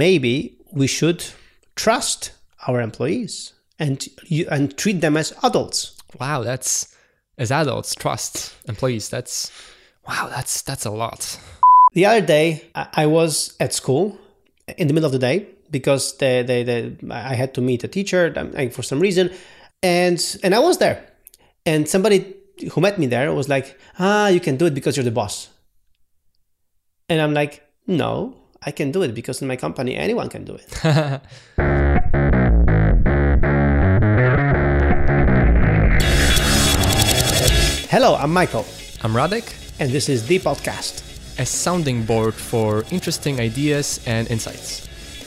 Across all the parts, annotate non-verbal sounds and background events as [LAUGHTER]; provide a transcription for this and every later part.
maybe we should trust our employees and and treat them as adults. Wow, that's as adults trust employees. That's wow, that's that's a lot. The other day, I was at school in the middle of the day because the, the, the I had to meet a teacher for some reason, and and I was there, and somebody who met me there was like, "Ah, you can do it because you're the boss," and I'm like, "No, I can do it because in my company anyone can do it." [LAUGHS] Hello, I'm Michael. I'm Radek. And this is the podcast, a sounding board for interesting ideas and insights.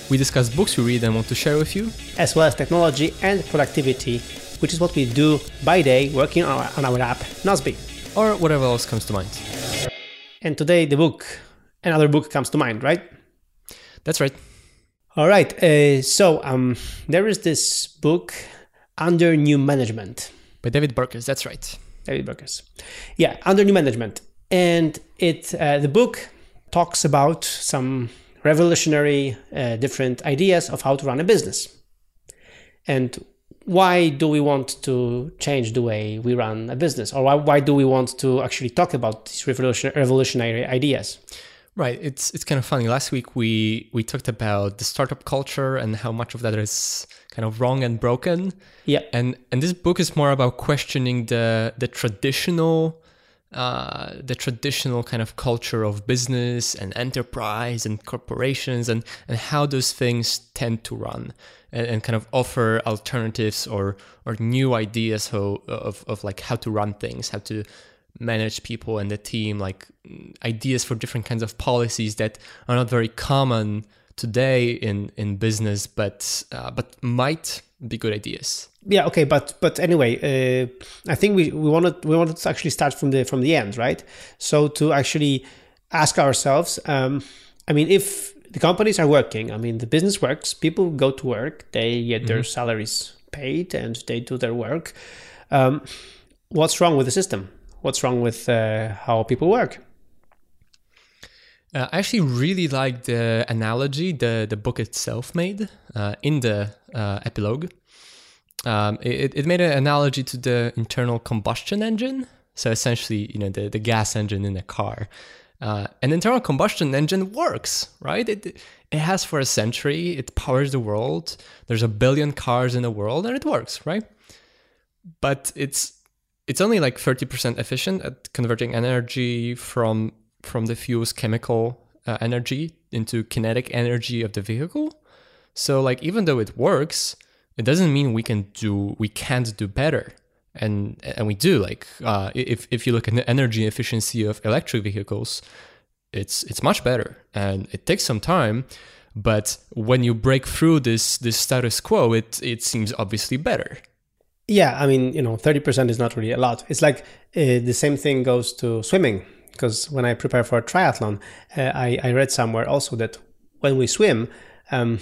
We discuss books we read and want to share with you, as well as technology and productivity, which is what we do by day working on our, on our app, Nozbe. Or whatever else comes to mind. And today, the book, another book comes to mind, right? That's right. All right. Uh, so um, there is this book, Under New Management. By David Burkus, that's right. David Burkus. Yeah, under new management. And it uh, the book talks about some revolutionary uh, different ideas of how to run a business. And why do we want to change the way we run a business? Or why, why do we want to actually talk about these revolutionary, revolutionary ideas? Right. It's it's kind of funny. Last week we we talked about the startup culture and how much of that is kind of wrong and broken. Yeah. And and this book is more about questioning the the traditional uh, the traditional kind of culture of business and enterprise and corporations and, and how those things tend to run and, and kind of offer alternatives or or new ideas how, of, of like how to run things, how to manage people and the team, like ideas for different kinds of policies that are not very common today in in business, but uh, but might be good ideas. Yeah. Okay. But but anyway, uh, I think we we wanted we wanted to actually start from the from the end, right? So to actually ask ourselves, um, I mean, if the companies are working, I mean, the business works. People go to work, they get their mm-hmm. salaries paid, and they do their work. Um, what's wrong with the system? What's wrong with uh, how people work? Uh, I actually really like the analogy the, the book itself made uh, in the uh, epilogue. Um, it, it made an analogy to the internal combustion engine. So essentially, you know, the, the gas engine in a car. Uh, an internal combustion engine works, right? It, it has for a century, it powers the world. There's a billion cars in the world and it works, right? But it's it's only like 30% efficient at converting energy from from the fuel's chemical uh, energy into kinetic energy of the vehicle. So like even though it works, it doesn't mean we can do we can't do better. And and we do like uh, if if you look at the energy efficiency of electric vehicles, it's it's much better and it takes some time. But when you break through this this status quo, it it seems obviously better. Yeah, I mean, you know, 30% is not really a lot. It's like uh, the same thing goes to swimming because when I prepare for a triathlon, uh, I, I, read somewhere also that when we swim, um,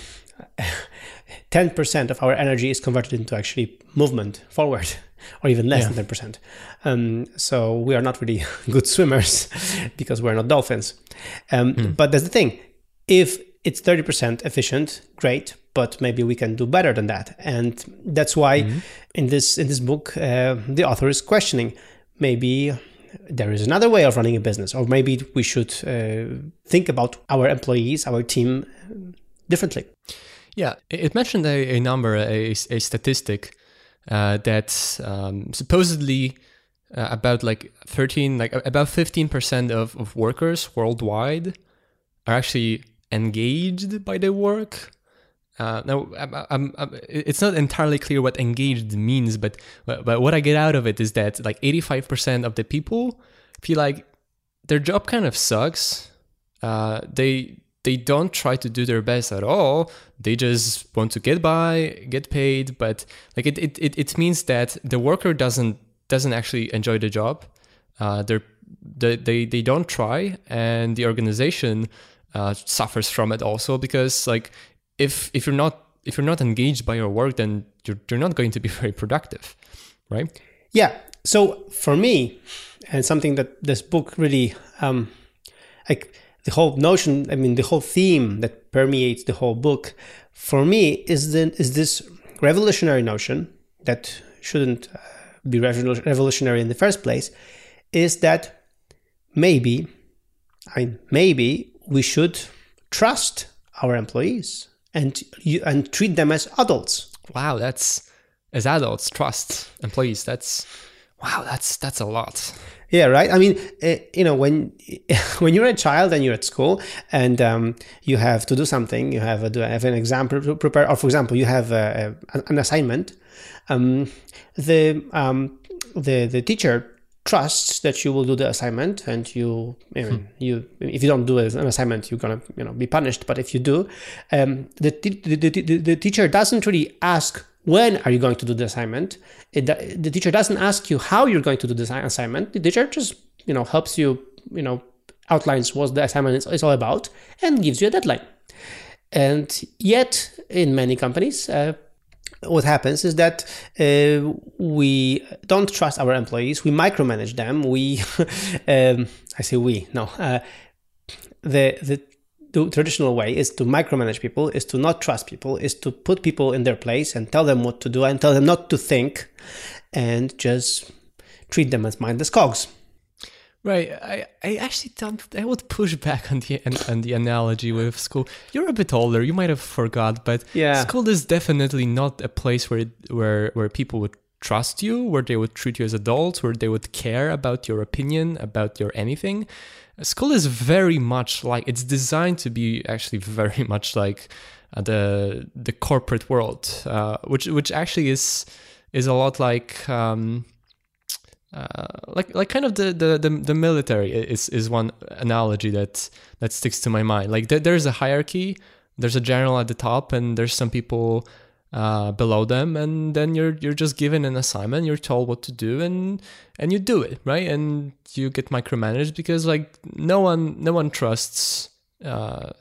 [LAUGHS] 10% of our energy is converted into actually movement forward, [LAUGHS] or even less yeah. than 10%. Um, so we are not really [LAUGHS] good swimmers because we're not dolphins. Um, mm. But that's the thing. If it's 30% efficient, great, but maybe we can do better than that. And that's why mm-hmm. in this in this book, uh, the author is questioning maybe there is another way of running a business, or maybe we should uh, think about our employees, our team differently. Yeah, it mentioned a, a number, a, a statistic uh, that um, supposedly uh, about like 13, like about 15% of, of workers worldwide are actually engaged by their work uh, now, I'm, I'm, I'm, it's not entirely clear what engaged means, but, but but what I get out of it is that like 85% of the people feel like their job kind of sucks. Uh, they they don't try to do their best at all. They just want to get by, get paid. But like it it, it, it means that the worker doesn't doesn't actually enjoy the job. Uh, they're they, they they don't try, and the organization uh, suffers from it also because like if if you're not if you're not engaged by your work, then you're you're not going to be [LAUGHS] very productive, right? Yeah. So for me, and something that this book really um, like the whole notion, I mean, the whole theme that permeates the whole book, for me, is the, is this revolutionary notion that shouldn't uh, be revolutionary in the first place, is that maybe, I mean, maybe we should trust our employees and and treat them as adults. Wow, that's as adults trust employees. That's wow, that's that's a lot. Yeah, right. I mean, uh, you know, when [LAUGHS] when you're a child and you're at school and um, you have to do something, you have, a, have an exam to prepare, or for example, you have a, a, an assignment. Um, the um, the the teacher trusts that you will do the assignment and you I mean, hmm. you if you don't do an assignment you're gonna you know be punished. But if you do um, the, the, the, the, the teacher doesn't really ask when are you going to do the assignment. It, the teacher doesn't ask you how you're going to do the assignment. The teacher just you know helps you you know outlines what the assignment is, is all about and gives you a deadline. And yet in many companies uh, what happens is that uh, we don't trust our employees. We micromanage them. We, [LAUGHS] um, I say we, no. Uh, the, the the traditional way is to micromanage people, is to not trust people, is to put people in their place and tell them what to do and tell them not to think and just treat them as mindless cogs. Right. I, I actually don't. I would push back on the on the analogy with school. You're a bit older. You might have forgot, but yeah. school is definitely not a place where where where people would trust you, where they would treat you as adults, where they would care about your opinion, about your anything. School is very much like it's designed to be actually [LAUGHS] very much like uh, the the corporate world, uh, which which actually is is a lot like. Um, uh, like like kind of the, the, the, the, military is, is one analogy that that sticks to my mind. Like th- there's a hierarchy, there's a general at the top, and there's some people uh, below them, and then you're you're just given an assignment, you're told what to do, and and you do it right, and you get micromanaged because like no one no one trusts uh,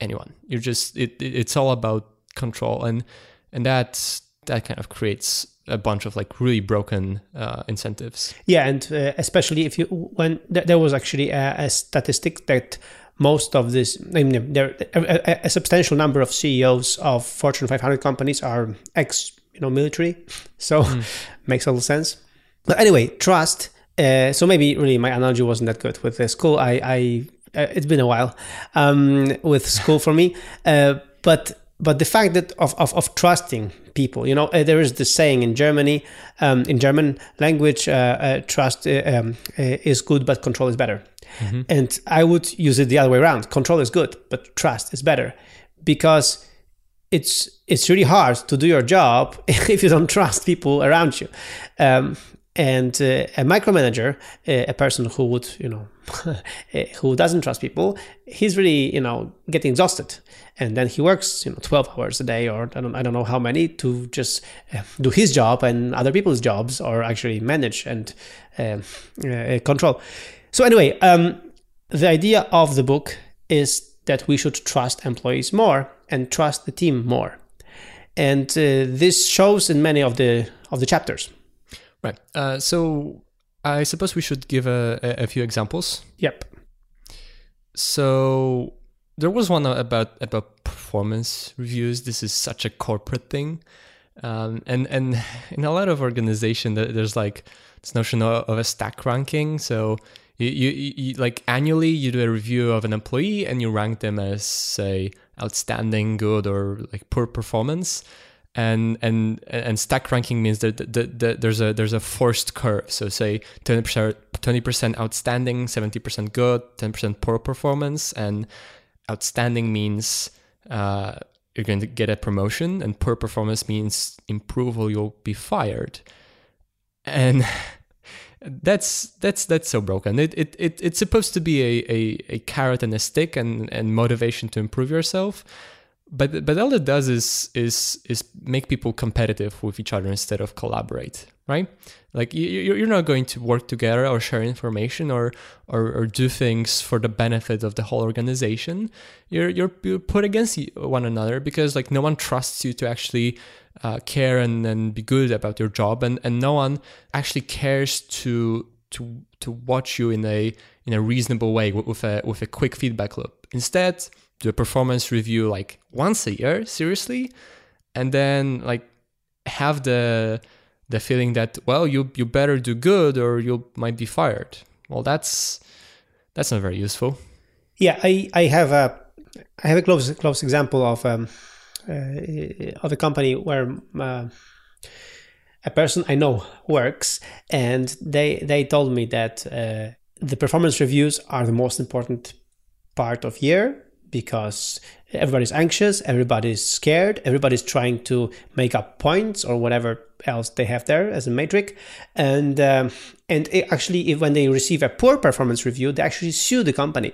anyone. You're just it, it it's all about control, and and that that kind of creates a bunch of like really broken uh, incentives. Yeah, and uh, especially if you when th- there was actually a, a, statistic that most of this, I mean, there a, a, substantial number of CEOs of Fortune 500 companies are ex, you know, military, [LAUGHS] so mm. [LAUGHS] makes a little sense. But anyway, trust. Uh, so maybe really my analogy wasn't that good with the school. I, I uh, it's been a while um, with school for me, uh, but but the fact that of, of, of trusting people you know uh, there is this saying in germany um, in german language uh, uh, trust uh, um, uh, is good but control is better. Mm-hmm. and i would use it the other way around. Control is good but trust is better. Because it's it's really hard to do your job [LAUGHS] if you don't trust people around you. Um, and uh, a micromanager uh, a person who would you know [LAUGHS] who doesn't trust people he's really you know getting exhausted. And then he works you know 12 hours a day or I don't, I don't know how many to just uh, do his job and other people's jobs or actually manage and uh, uh, control. So anyway um, the idea of the book is that we should trust employees more and trust the team more. And uh, this shows in many of the of the chapters right uh, so i suppose we should give a, a few examples yep so there was one about about performance reviews. This is such a corporate thing, um, and and [LAUGHS] in a lot of organization, there's like this notion of, a stack ranking. So you, you, you like annually you do a review of an employee and you rank them as say outstanding, good, or like poor performance. And and and stack ranking means that the, the, the, there's a there's a forced curve. So say twenty percent twenty percent outstanding, seventy percent good, ten percent poor performance, and outstanding means uh, you're going to get a promotion, and poor performance means improve or you'll be fired. And [LAUGHS] that's that's that's so broken. It, it, it it's supposed to be a, a, a carrot and a stick and, and motivation to improve yourself. But but all it does is is is make people competitive with each other instead of collaborate right? Like you, you're not going to work together or share information or, or, or do things for the benefit of the whole organization. You're, you're, you're put against one another because like no one trusts you to actually uh, care and, and be good about your job, and, and no one actually cares to to to watch you in a in a reasonable way with a with a quick feedback loop. Instead, do performance review like once a year, seriously, and then like have the the feeling that well you you better do good or you might be fired. Well, that's that's not very useful. Yeah, I I have a I have a close close example of um uh, of a company where. Uh, a person I know works, and they they told me that uh, the performance reviews are the most important part of year because everybody's anxious, everybody's scared, everybody's trying to make up points or whatever else they have there as a metric, and um, and actually, if, when they receive a poor performance review, they actually sue the company.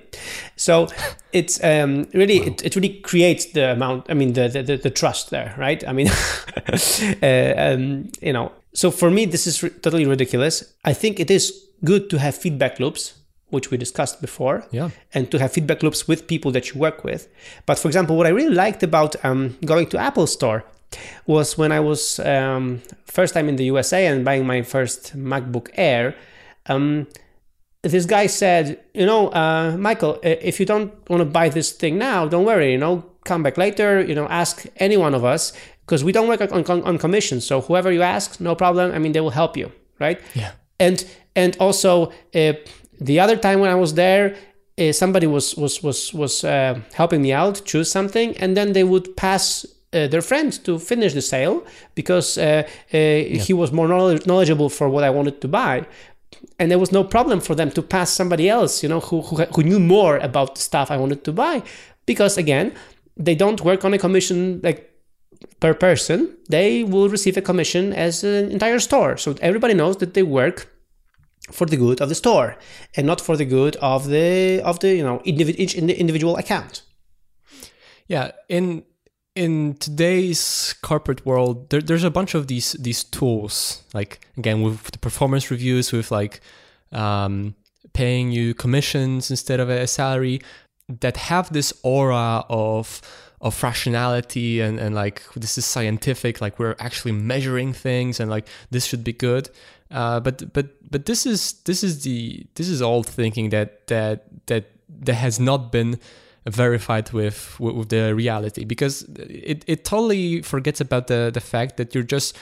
So it's um, really wow. it, it really creates the amount. I mean, the the, the trust there, right? I mean, [LAUGHS] uh, um, you know. So for me, this is totally ridiculous. I think it is good to have feedback loops which we discussed before, yeah. and to have feedback loops with people that you work with. But for example, what I really liked about um, going to Apple Store was when I was um, first time in the USA and buying my first MacBook Air. Um, this guy said, you know, uh, Michael, if you don't want to buy this thing now, don't worry. You know, come back later. You know, ask any one of us because we don't work on, on, on commission. So whoever you ask, no problem. I mean, they will help you, right? Yeah. And and also uh, the other time when I was there, uh, somebody was was was was uh, helping me out choose something, and then they would pass uh, their friend to finish the sale because uh, uh, yeah. he was more knowledgeable for what I wanted to buy. And there was no problem for them to pass somebody else, you know, who, who, who knew more about the stuff I wanted to buy. Because again, they don't work on a commission like per person. They will receive a commission as an entire store. So everybody knows that they work for the good of the store and not for the good of the of the you know each individual account. Yeah in in today's corporate world there, there's a bunch of these these tools. Like again with the performance reviews with like um, paying you commissions instead of a salary that have this aura of of rationality and, and like this is scientific like we're actually measuring things and like this should be good. Uh, but but but this is this is the this is all thinking that that that that has not been verified with, with, the reality because it, it totally forgets about the the fact that you're just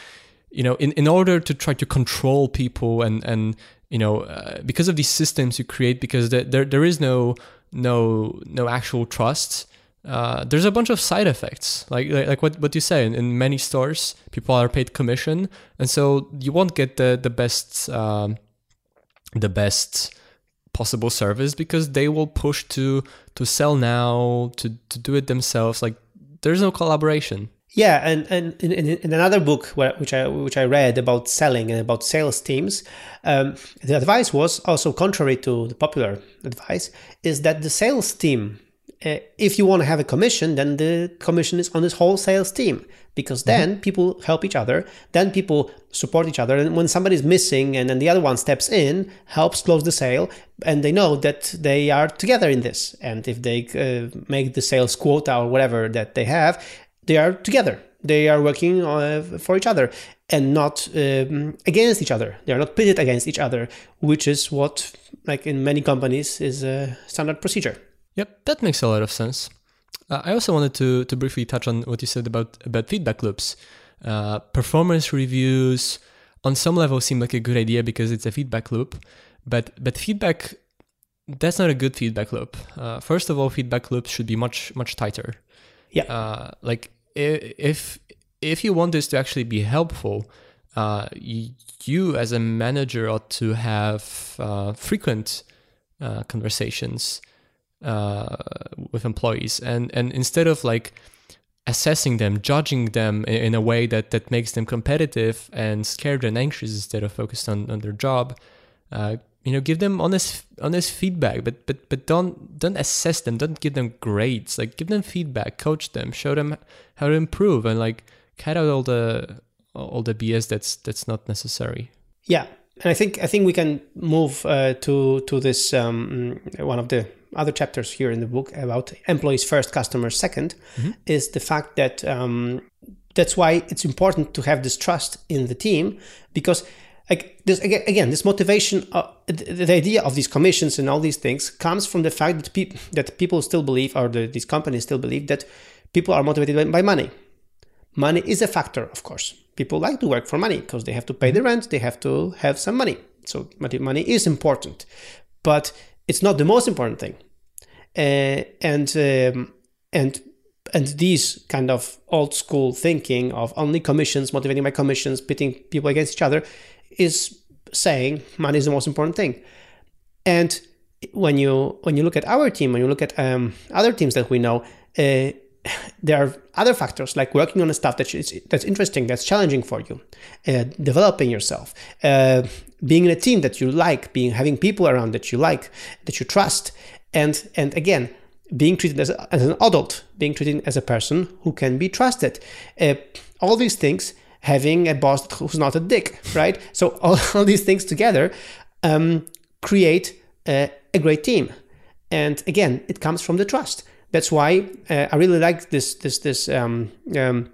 you know in, in order to try to control people and and you know uh, because of these systems you create because the, there there is no no no actual trust uh, there's a bunch of side effects, like like, like what, what you say. In, in, many stores, people are paid commission, and so you won't get the the best um, the best possible service because they will push to to sell now to to do it themselves. Like there's no collaboration. Yeah, and and in, in another book which I which I read about selling and about sales teams, um, the advice was also contrary to the popular advice, is that the sales team uh, if you want to have a commission, then the commission is on this whole sales team because mm-hmm. then mm-hmm. people help each other, then people support each other. And when somebody's missing and then the other one steps in, helps close the sale, and they know that they are together in this. And if they uh, make the sales quota or whatever that they have, they are together. They are working uh, for each other and not um, against each other. They are not pitted against each other, which is what, like in many companies, is a standard procedure. Yep, that makes a lot of sense. Uh, I also wanted to to briefly touch on what you said about about feedback loops. Uh, performance reviews on some level seem like a good idea because it's a feedback loop, but but feedback that's not a good feedback loop. Uh, first of all, feedback loops should be much much tighter. Yeah. Uh, like if if you want this to actually be helpful, uh, you as a manager ought to have uh, frequent conversations uh, with employees, and and instead of like assessing them, judging them in, a way that that makes them competitive and scared and anxious instead of focused on, on their job, uh, you know, give them honest honest feedback, but but but don't don't assess them, don't give them grades, like give them feedback, coach them, show them how to improve, and like cut out all the all the BS that's that's not necessary. Yeah, and I think I think we can move uh, to to this um, one of the other chapters here in the book about employees first, customers 2nd mm-hmm. is the fact that um, that's why it's important to have this trust in the team because like this again, again this motivation uh, the, the, idea of these commissions and all these things comes from the fact that people that people still believe or the, these companies still believe that people are motivated by, by, money. Money is a factor of course. People like to work for money because they have to pay the rent they have to have some money. So money is important but it's not the most important thing and um, and and these kind of old school thinking of only commissions motivating by commissions pitting people against each other is saying money is the most important thing. And when you when you look at our team, when you look at um, other teams that we know, uh, [SIGHS] there are other factors like working on stuff that's that's interesting, that's challenging for you, uh, developing yourself, uh, being in a team that you like, being having people around that you like, that you trust, and and again being treated as, as an adult, being treated as a person who can be trusted. Uh, all these things having a boss who's not a dick, right? So all, [LAUGHS] all these things together um, create a, a, great team. And again, it comes from the trust. That's why uh, I really like this this this um, um,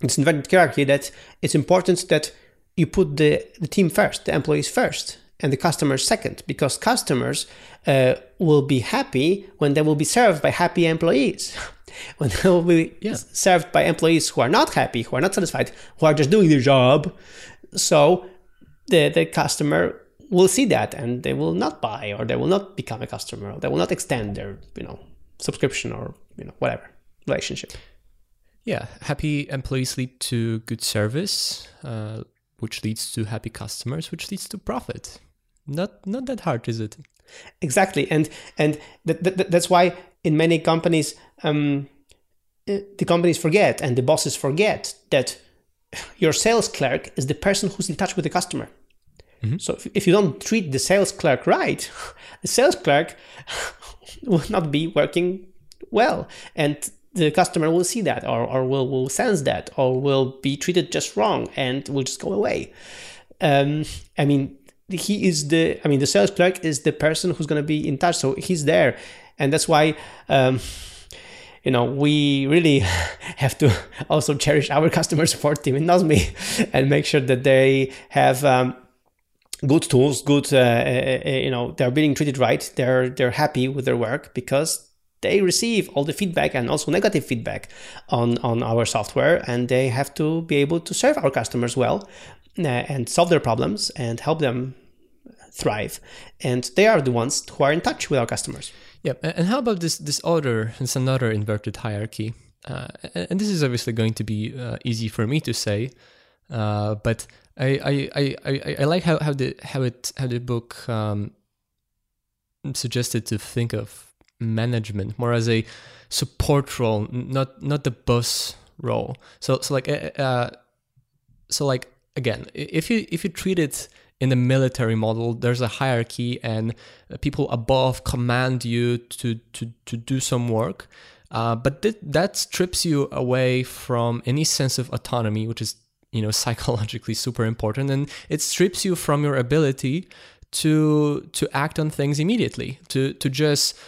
this inverted hierarchy. That it's important that you put the the team first, the employees first, and the customers second, because customers uh, will be happy when they will be served by happy employees. [LAUGHS] when they will be yeah. served by employees who are not happy, who are not satisfied, who are just doing their job. So the, the customer will see that and they will not buy or they will not become a customer or they will not extend their, you know, subscription or, you know, whatever relationship. Yeah, happy employees lead to good service, uh, which leads to happy customers, which leads to profit. Not not that hard, is it? Exactly, and and th- th- that's why in many companies, um, uh, the companies forget and the bosses forget that your sales clerk is the person who's in touch with the customer. Mm-hmm. So if, if you don't treat the sales clerk right, [LAUGHS] the sales clerk [LAUGHS] will not be working well, and the customer will see that, or, or will, will sense that, or will be treated just wrong and will just go away. Um, I mean, he is the, I mean, the sales clerk is the person who's going to be in touch, so he's there. And that's why um, you know we really [LAUGHS] have to [LAUGHS] also cherish our customer support team in Nozbe [LAUGHS] and make sure that they have um, good tools good uh, uh, uh, you know they're being treated right they're they're happy with their work because they receive all the feedback and also negative feedback on on our software and they have to be able to serve our customers well uh, and solve their problems and help them thrive and they are the ones who are in touch with our customers yeah, and how about this this other? It's another inverted hierarchy, uh, and this is obviously going to be uh, easy for me to say, uh, but I, I, I, I, like how, how the how it how the book um, suggested to think of management more as a support role, not not the boss role. So so like uh, uh so like again, if you if you treat it in the military model, there's a hierarchy, and people above command you to to to do some work. Uh, but th- that strips you away from any sense of autonomy, which is you know [LAUGHS] psychologically super important, and it strips you from your ability to to act on things immediately, to to just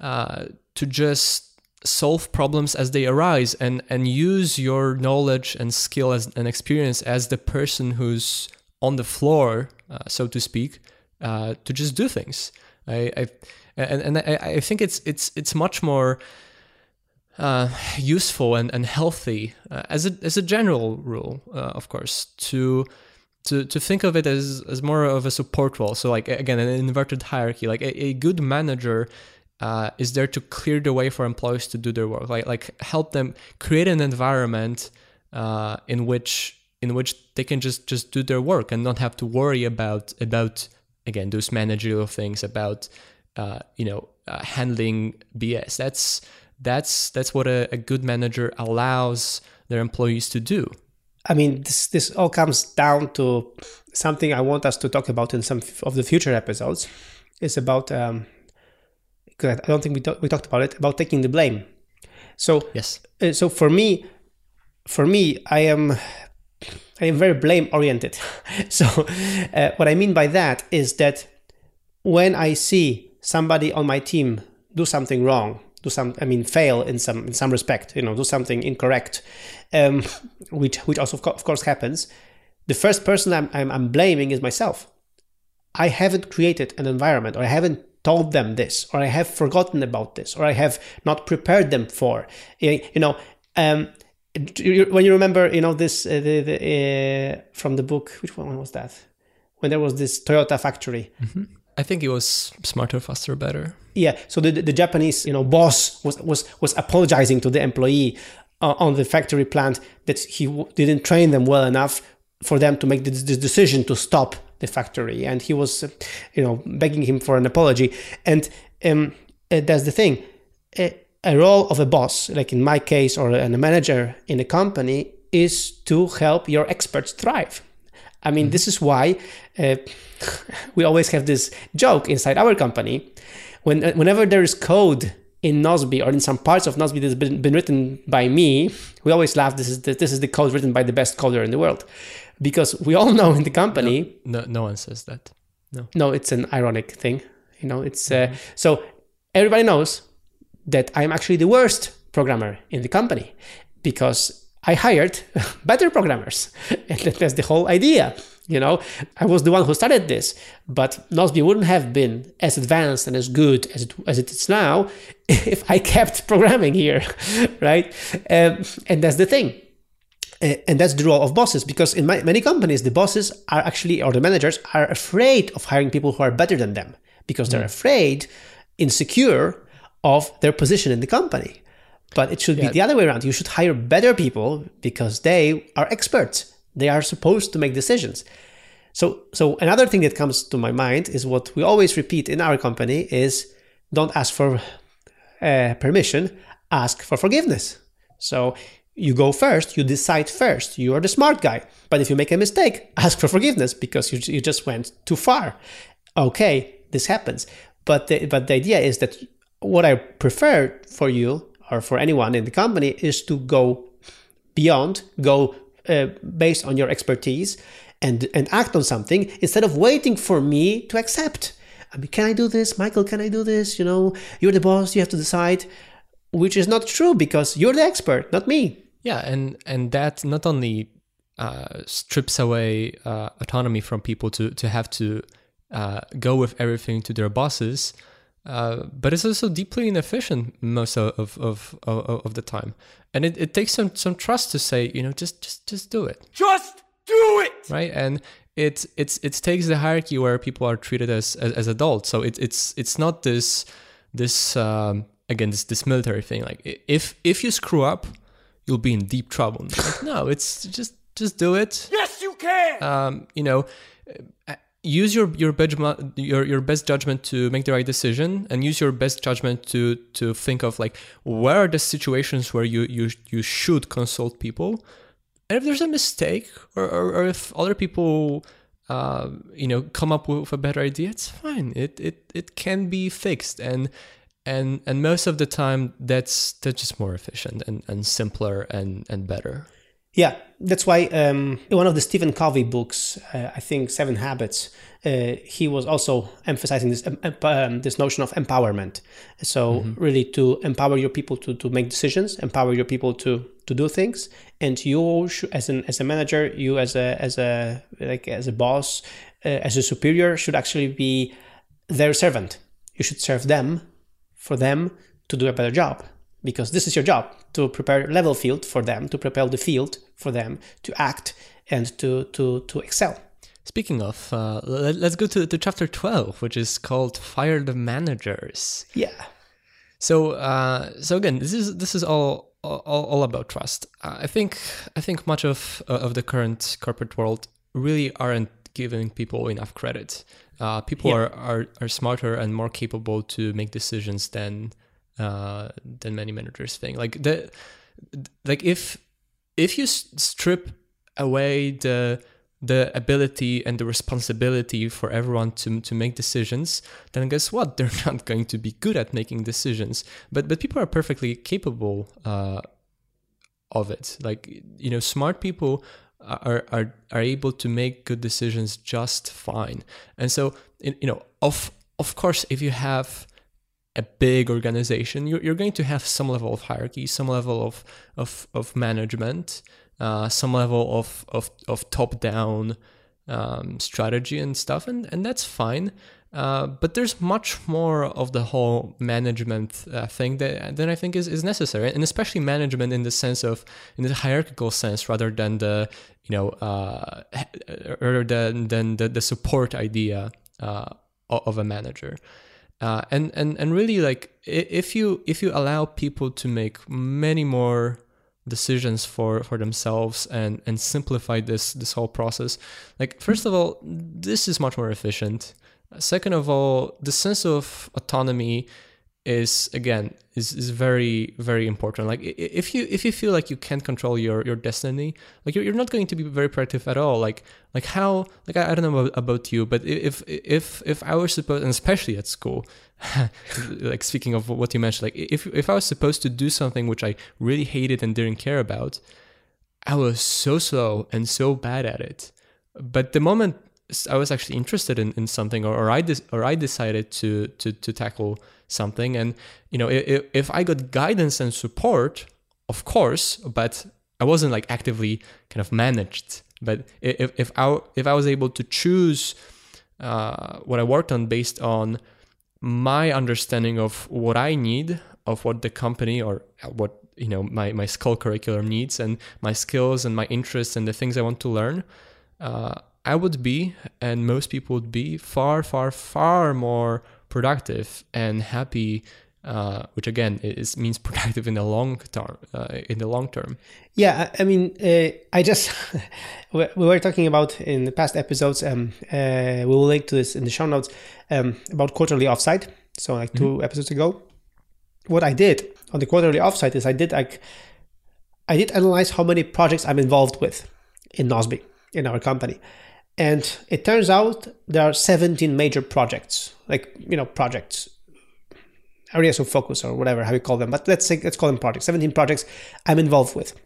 uh, to just solve problems as they arise and and use your knowledge and skill as and experience as the person who's on the floor, uh, so to speak, uh, to just do things. I, I and, and I, I, think it's it's it's much more uh, useful and, and healthy uh, as a as a general rule, uh, of course, to to to think of it as as more of a support role. So like again, an inverted hierarchy. Like a, a good manager uh, is there to clear the way for employees to do their work, like like help them create an environment uh, in which in which they can just just do their work and not have to worry about about again those managerial things about uh, you know uh, handling BS. That's that's that's what a, a good manager allows their employees to do. I mean, this this all comes down to something I want us to talk about in some of the future episodes. It's about um, I don't think we talk, we talked about it about taking the blame. So yes, uh, so for me, for me, I am I am very blame oriented. [LAUGHS] so, uh, what I mean by that is that when I see somebody on my team do something wrong, do some, I mean, fail in some in some respect, you know, do something incorrect, um, [LAUGHS] which which also of course happens. the first person I'm, I'm, I'm blaming is myself. I haven't created an environment or I haven't told them this or I have forgotten about this or I have not prepared them for. You know, um, when you remember, you know, this uh, the, the, uh, from the book, which one was that? When there was this Toyota factory. Mm-hmm. I think it was smarter, faster, better. Yeah. So the, the Japanese, you know, boss was was was apologizing to the employee uh, on the factory plant that he w- didn't train them well enough for them to make this, this decision to stop the factory, and he was, uh, you know, begging him for an apology. And um, uh, that's the thing. A, role of a boss, like in my case, or a manager in a company, is to help your experts thrive. I mean, mm-hmm. this is why uh, [LAUGHS] we always have this joke inside our company. When, uh, whenever there is code in Nozbe or in some parts of Nozbe that's been, been written by me, we always laugh. This is the, this is the code written by the best coder in the world, because we all know in the company. No, no, no one says that. No, no, it's an ironic thing. You know, it's uh, mm-hmm. so everybody knows that I'm actually the worst programmer in the company because I hired [LAUGHS] better programmers, [LAUGHS] and that's the whole idea. You know, I was the one who started this, but Nozbe wouldn't have been as advanced and as good as it as it is now [LAUGHS] if I kept programming here, right? Um, and that's the thing. And that's the role of bosses because in many companies, the bosses are actually, or the managers are afraid of hiring people who are better than them because they're mm. afraid, insecure of their position in the company. But it should be yeah. the other way around. You should hire better people because they are experts they are supposed to make decisions. So, so another thing that comes to my mind is what we always repeat in our company is don't ask for uh, permission, ask for forgiveness. So you go first, you decide first. You are the smart guy. But if you make a mistake, [LAUGHS] ask for forgiveness because you, you just went too far. Okay, this happens. But the, but the idea is that what I prefer for you or for anyone in the company is to go beyond, go uh, based on your expertise and and act on something instead of waiting for me to accept. I mean, can I do this, Michael? Can I do this? You know, you're the boss. You have to decide, which is not true because you're the expert, not me. Yeah, and and that not only uh, strips away uh, autonomy from people to to have to uh, go with everything to their bosses, uh, but it's also deeply inefficient most of, of, of, of the time. And it, it takes some, some trust to say, you know, just, just, just do it. Just do it! Right? And it, it's, it takes the hierarchy where people are treated as, as, as adults. So it, it's, it's not this, this, um, again, this, this military thing. Like if, if you screw up, you'll be in deep trouble. Like, no, it's just, just do it. Yes, you can! Um, you know, use your your your your best judgment to make the right decision and use your best judgment to to think of like where are the situations where you you you should consult people? And if there's a mistake or or, or if other people uh, you know come up with a better idea it's fine. It it it can be fixed. And and and most of the time that's that's just more efficient and and simpler and and better yeah, that's why um, in one of the Stephen Covey books, uh, I think Seven Habits, uh, he was also emphasizing this um, um, this notion of empowerment. So mm-hmm. really to empower your people to, to make decisions, empower your people to to do things, and you should, as an as a manager, you as a as a like as a boss, uh, as a superior, should actually be their servant. You should serve them for them to do a better job because this is your job to prepare level field for them, to prepare the field for them to act and to to to excel. Speaking of, uh, let, us go to, to chapter 12, which is called Fire the Managers. Yeah. So, uh, so again, this is this is all all, all about trust. Uh, I think I think much of uh, of the current corporate world really aren't giving people enough credit. Uh, people yeah. are, are are smarter and more capable to make decisions than uh, than many managers think. Like the like if if you strip away the the ability and the responsibility for everyone to, to make decisions, then guess what? [LAUGHS] They're not going to be good at making decisions. But but people are perfectly capable uh, of it. Like you know, smart people are are are able to make good decisions just fine. And so you know, of of course, if you have a big organization, you're, you're going to have some level of hierarchy, some level of, of, of management. uh, some level of of, of top down um, strategy and stuff, and and that's fine. Uh, but there's much more of the whole management uh, thing that that I think is, is necessary, and especially management in the sense of in the hierarchical sense, rather than the you know uh, rather than than the, the support idea uh, of a manager. Uh, and and and really like if you if you allow people to make many more decisions for for themselves and and simplify this this whole process like first of all this is much more efficient. Second of all, the sense of autonomy is again is, is very very important. Like if you if you feel like you can't control your your destiny like you're, you're not going to be very productive at all. Like like how like i, I don't know about, you but if if if i was supposed and especially at school [LAUGHS] like speaking of what you mentioned like if if i was supposed to do something which i really hated and didn't care about i was so slow and so bad at it. But the moment I was actually interested in, in something or, or I de- or I decided to, to to tackle something. And you know if, if I got guidance and support of course but I wasn't like actively kind of managed. But if, if I if I was able to choose uh, what I worked on based on my understanding of what I need of what the company or what you know my my school curriculum needs and my skills and my interests and the things I want to learn uh, I would be, and most people would be, far, far, far more productive and happy. Uh, which again is means [LAUGHS] productive in the long term. Uh, in the long term. Yeah, I mean, uh, I just [LAUGHS] we were talking about in the past episodes. Um, uh, we will link to this in the show notes um, about quarterly offsite. So like 2 mm-hmm. episodes ago, what I did on the quarterly offsite is I did like I did analyze how many projects I'm involved with in Nozbe in our company and it turns out there are 17 major projects, like, you know, projects, areas of focus or whatever, how you call them. But let's say, let's call them projects, 17 projects I'm involved with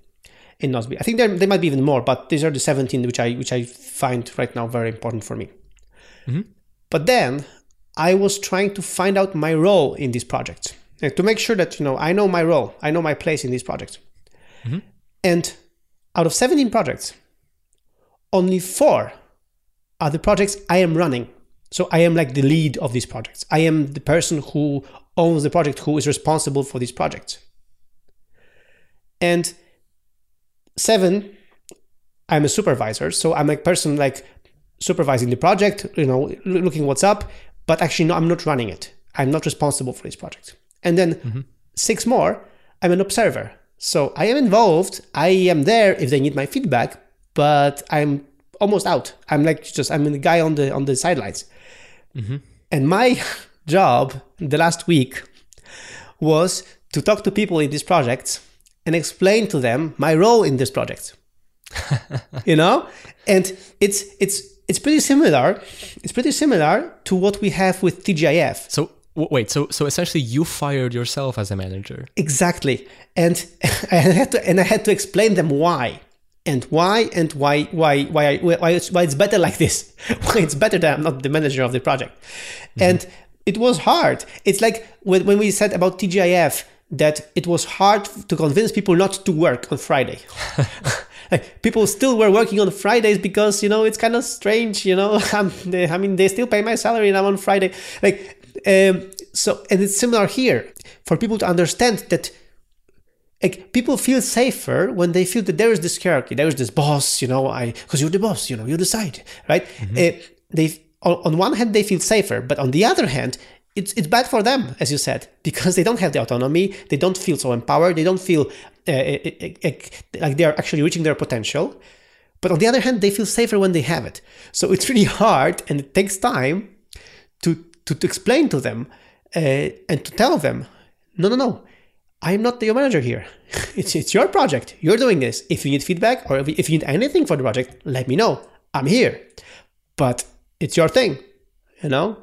in Nozbe. I think there, there might be even more, but these are the 17 which I, which I find right now very important for me. Mm-hmm. But then I was trying to find out my role in these projects like, to make sure that, you know, I know my role, I know my place in these projects. Mm-hmm. And out of 17 projects, only four are the projects I am running. So I am like the lead of these projects. I am the person who owns the project, who is responsible for these projects. And seven, I'm a supervisor. So I'm a person like supervising the project, you know, looking what's up, but actually, no, I'm not running it. I'm not responsible for this project. And then mm-hmm. six more, I'm an observer. So I am involved. I am there if they need my feedback, but I'm almost out. I'm like just I'm the guy on the on the sidelines. Mm-hmm. And my [LAUGHS] job the last week was to talk to people in these projects and explain to them my role in this project. [LAUGHS] you know, and it's it's it's pretty similar. It's pretty similar to what we have with TGIF. So wait, so so essentially you fired yourself as a manager. Exactly, and [LAUGHS] I had to and I had to explain them why and why and why why why why it's, why it's better like this? [LAUGHS] Why it's better that i'm not the manager of the project. Mm-hmm. and it was hard. It's like when, when we said about tgif that it was hard to convince people not to work on friday. [LAUGHS] Like people still were working on fridays because you know it's kind of strange you know? [LAUGHS] I mean they still pay my salary and i'm on friday. Like um, so and it's similar here. For people to understand that like people feel safer when they feel that there is this hierarchy, there is this boss, you know, I because you're the boss, you know, you decide, right? Mm-hmm. Uh, they on, on one hand they feel safer, but on the other hand, it's it's bad for them, as you said, [LAUGHS] because they don't have the autonomy, they don't feel so empowered, they don't feel uh, like they are actually reaching their potential. But on the other hand, they feel safer when they have it. So it's really [LAUGHS] hard, and it takes time to to, to explain to them uh, and to tell them, no, no, no I'm not your manager here. [LAUGHS] It's, it's your project. You're doing this. If you need feedback or if you need anything for the project, let me know. I'm here. But it's your thing, you know?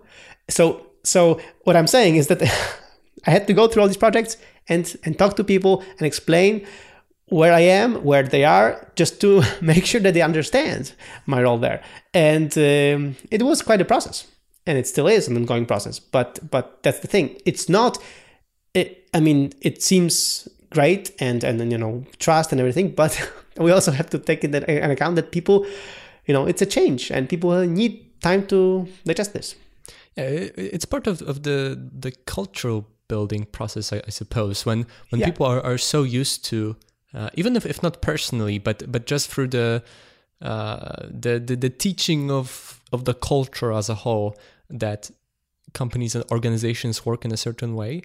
So so what I'm saying is that [LAUGHS] I had to go through all these projects and and talk to people and explain where I am, where they are, just to [LAUGHS] make sure that they understand my role there. And um, it was quite a process, and it still is an ongoing process. But but that's the thing. It's not it, I mean, it seems great and and you know trust and everything, but [LAUGHS] we also have to take into account that people, you know, it's a change and people need time to digest this. Yeah, it's part of, of the the cultural building process, I, I suppose. When when Yeah. people are, are so used to, uh, even if, if not personally, but but just through the uh, the, the the teaching of of the culture as a whole, that companies and organizations work in a certain way,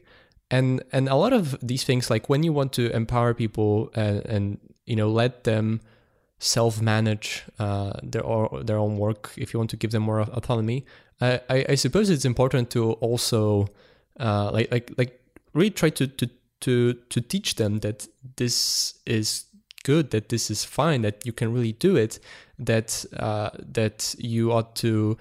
and and a lot of these things, like when you want to empower people and, and you know let them self-manage uh, their or their own work if you want to give them more autonomy I, I, I suppose it's important to also uh, like like like really try to, to to to teach them that this is good that this is fine that you can really do it that uh, that you ought to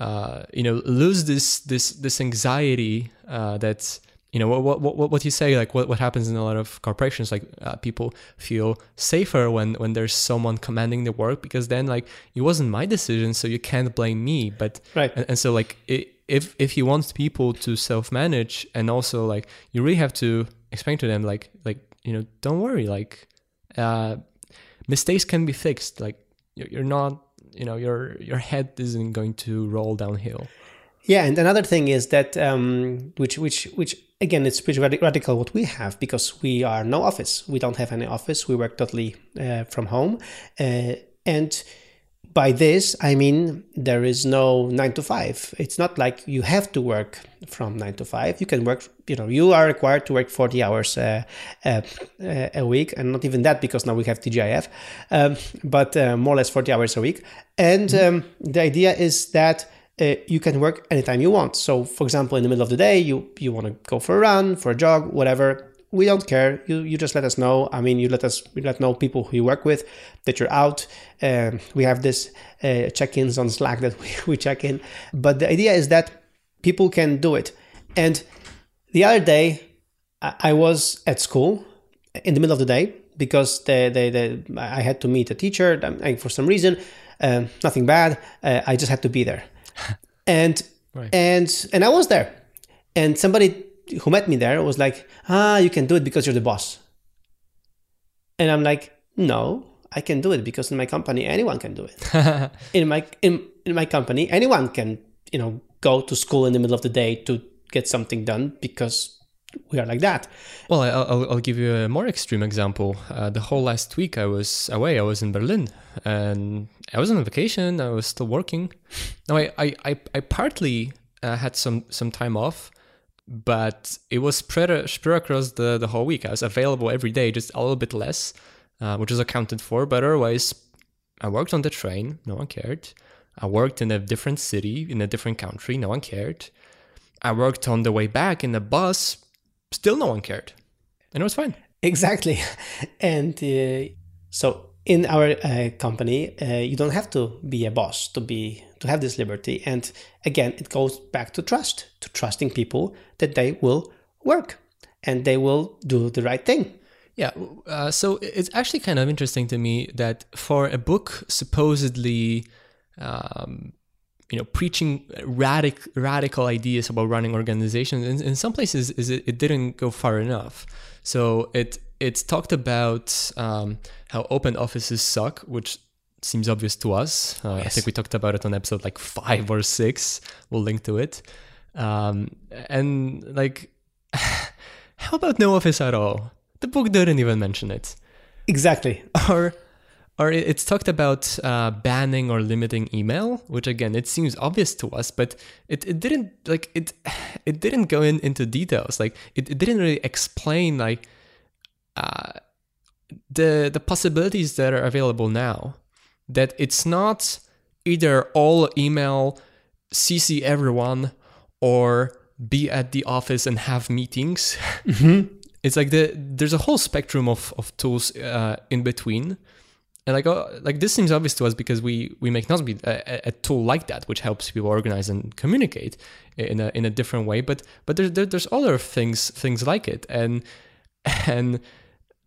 uh, you know lose this this this anxiety uh, that you know what what what what you say like what, what happens in a lot of corporations like uh, people feel safer when when there's someone commanding the work because then like it wasn't my decision so you can't blame me. But Right. and, and so like i if if you want people to self manage and also like you really have to explain to them like like you know don't worry like uh mistakes can be fixed. Like you're, you're not you know your your head isn't going to roll downhill Yeah, and another thing is that um, which which which again it's pretty radi- radical what we have because we are no office. We don't have any office. We work totally uh, from home, uh, and by this I mean there is no nine to five. It's not like you have to work from nine to five. You can work. You know, you are required to work forty hours uh, uh, a week, and not even that because now we have TGIF, um, but uh, more or less forty hours a week. And um, the idea is that uh, you can work anytime you want. So, for example, in the middle of the day, you you want to go for a run, for a jog, whatever. We don't care. You you just let us know. I mean, you let us you let know people who you work with that you're out. Um, we have this uh, check-ins on Slack that [LAUGHS] we, we check in. But the idea is that people can do it. And the other day, I was at school in the middle of the day because the, the, the I had to meet a teacher for some reason. Um, nothing bad. Uh, I just had to be there and Right. and and I was there, and somebody who met me there was like, "Ah, you can do it because you're the boss," and I'm like, "No, I can do it because in my company anyone can do it. [LAUGHS] in my in in my company anyone can you know go to school in the middle of the day to get something done because we are like that." Well, I'll, I'll give you a more extreme example. Uh, the whole last week I was away. I was in Berlin, and I was on vacation. I was still working. Now, I I, I, I partly uh, had some some time off, but it was spread spread across the the whole week. I was available every day, just a little bit less, uh, which is accounted for. But otherwise, I worked on the train. No one cared. I worked in a different city, in a different country. No one cared. I worked on the way back in the bus. Still, no one cared, and it was fine. Exactly. [LAUGHS] And uh, so in our uh, company, uh, you don't have to be a boss to be to have this liberty. And again, it goes back to trust, to trusting people that they will work and they will do the right thing. Yeah, uh, so it's actually kind of interesting to me that for a book supposedly, um, you know, preaching radic- radical ideas about running organizations, in, in some places is it, it didn't go far enough. So it it's talked about um, how open offices suck, which seems obvious to us. Uh, I think we talked about it on episode like five or six. We'll link to it. Um, and like, [LAUGHS] how about no office at all? The book didn't even mention it. Exactly. [LAUGHS] Or, or it's talked about uh, banning or limiting email, which again it seems obvious to us, but it, it didn't like it [SIGHS] it didn't go in into details. Like it, it didn't really explain like uh, the the possibilities that are available now. That it's not either all email, CC everyone, or be at the office and have meetings. [LAUGHS] It's like the there's a whole spectrum of of tools uh, in between, and like uh, like this seems obvious to us because we we make Nozbe a, a- tool like that which helps people organize and communicate in a in a different way. But but there's there, there's other things things like it, and [LAUGHS] and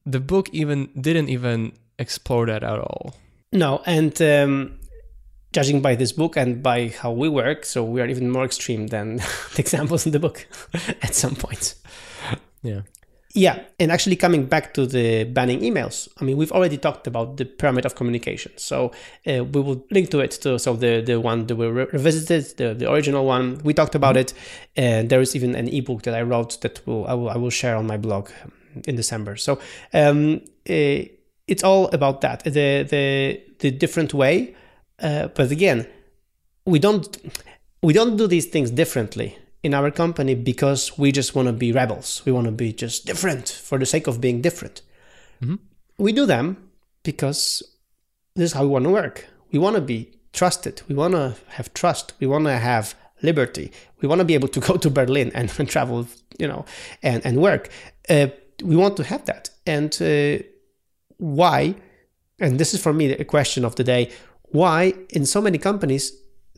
the book even didn't even explore that at all. No, and um, judging by this book and by how we work, so we are even more extreme than [LAUGHS] the examples in the book [LAUGHS] at some points. Yeah. Yeah, and actually coming back to the banning emails, I mean, we've already talked about the pyramid of communication. So uh, we will link to it. To, so the, the one that we re- revisited, the, the original one, we talked about it. And there is even an ebook that I wrote that will I will, I will share on my blog in December. So um, uh, it's all about that, the, the, the different way. Uh, but again, we don't we don't do these things differently in our company because we just want to be rebels. We want to be just different for the sake of being different. Mm-hmm. We do them because this is how we want to work. We want to be trusted. We want to have trust. We want to have liberty. We want to be able to [LAUGHS] go to Berlin and, and [LAUGHS] travel, you know, and, and work. Uh, we want to have that. And uh, why? And this is for me a question of the day. Why in so many companies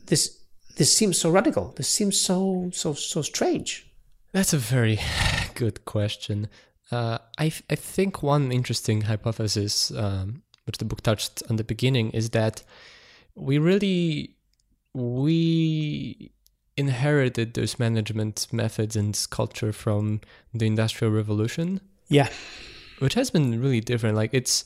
this this seems so radical. This seems so so so strange. That's a very [SIGHS] good question. Uh, I I think one interesting hypothesis, um, which the book touched on the beginning, is that we really we inherited those management methods and culture from the industrial revolution. Yeah, which has been really different. Like it's,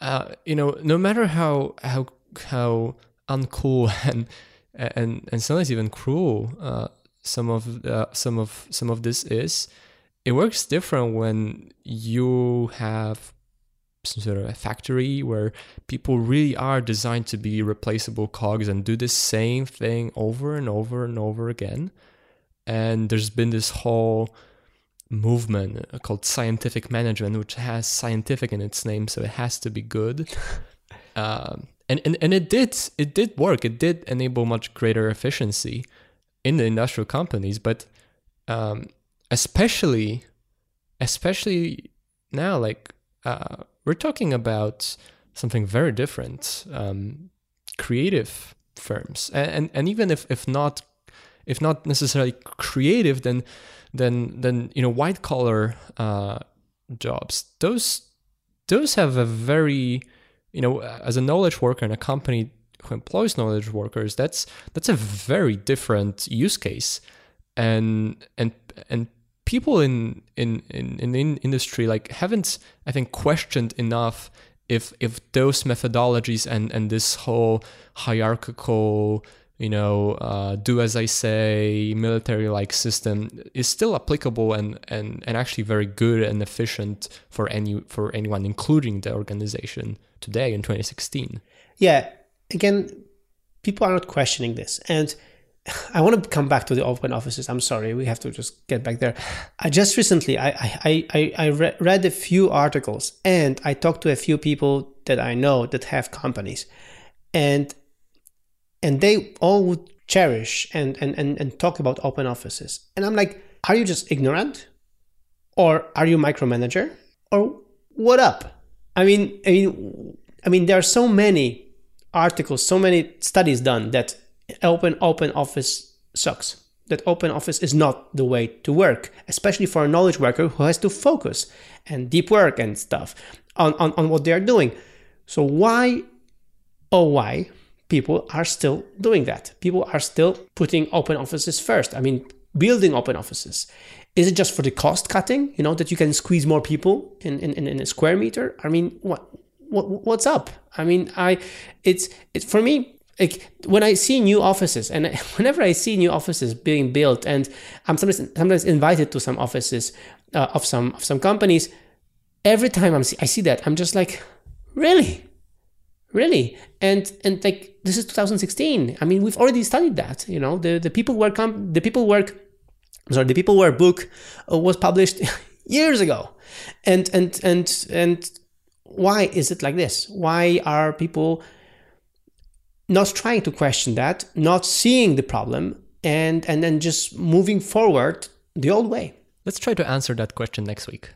uh, you know, no matter how how how uncool [LAUGHS] and and and sometimes even cruel uh, some of uh, some of some of this is. It works different when you have some sort of a factory where people really are designed to be replaceable cogs and do the same thing over and over and over again. And there's been this whole movement called scientific management which has scientific in its name so it has to be good [LAUGHS] um, and, and and it did it did work. It did enable much greater efficiency in the industrial companies but um, especially especially now like uh, we're talking about something very different um, creative firms. And, and and even if if not if not necessarily creative then then then you know white collar uh, jobs those those have a very you know, as a knowledge worker in a company who employs knowledge workers, that's that's a very different use case, and and and people in in in in industry like haven't I think questioned enough if if those methodologies and and this whole hierarchical you know uh, do as I say military like system is still applicable and and and actually very good and efficient for any for anyone including the organization today in 2016. Yeah, again, people are not questioning this. And [SIGHS] I want to come back to the open offices. I'm sorry, we have to just get back there. I just recently I I I, I re- read a few articles and I talked to a few people that I know that have companies, and and they all would cherish and and and, and talk about open offices. And I'm like, are you just ignorant, or are you micromanager, or what up? I mean, I mean, I mean, there are so many articles, so many studies done that open open office sucks. That open office is not the way to work, especially for a knowledge worker who has to focus and deep work and stuff on, on, on what they are doing. So why, oh why, people are still doing that? People are still putting open offices first. I mean, building open offices. Is it just for the cost cutting? You know that you can squeeze more people in, in, in a square meter. I mean, what, what what's up? I mean, I it's it's for me. Like when I see new offices, and [LAUGHS] whenever I see new offices being built, and I'm sometimes sometimes invited to some offices uh, of some of some companies, every time I'm I see that, I'm just like, really, really, and and like this is 2016. I mean, we've already studied that. You know, the the people work com- the people work sorry, the Peopleware book uh, was published [LAUGHS] years ago, and and and and why is it like this? Why are people not trying to question that, not seeing the problem, and and then just moving forward the old way? Let's try to answer that question next week.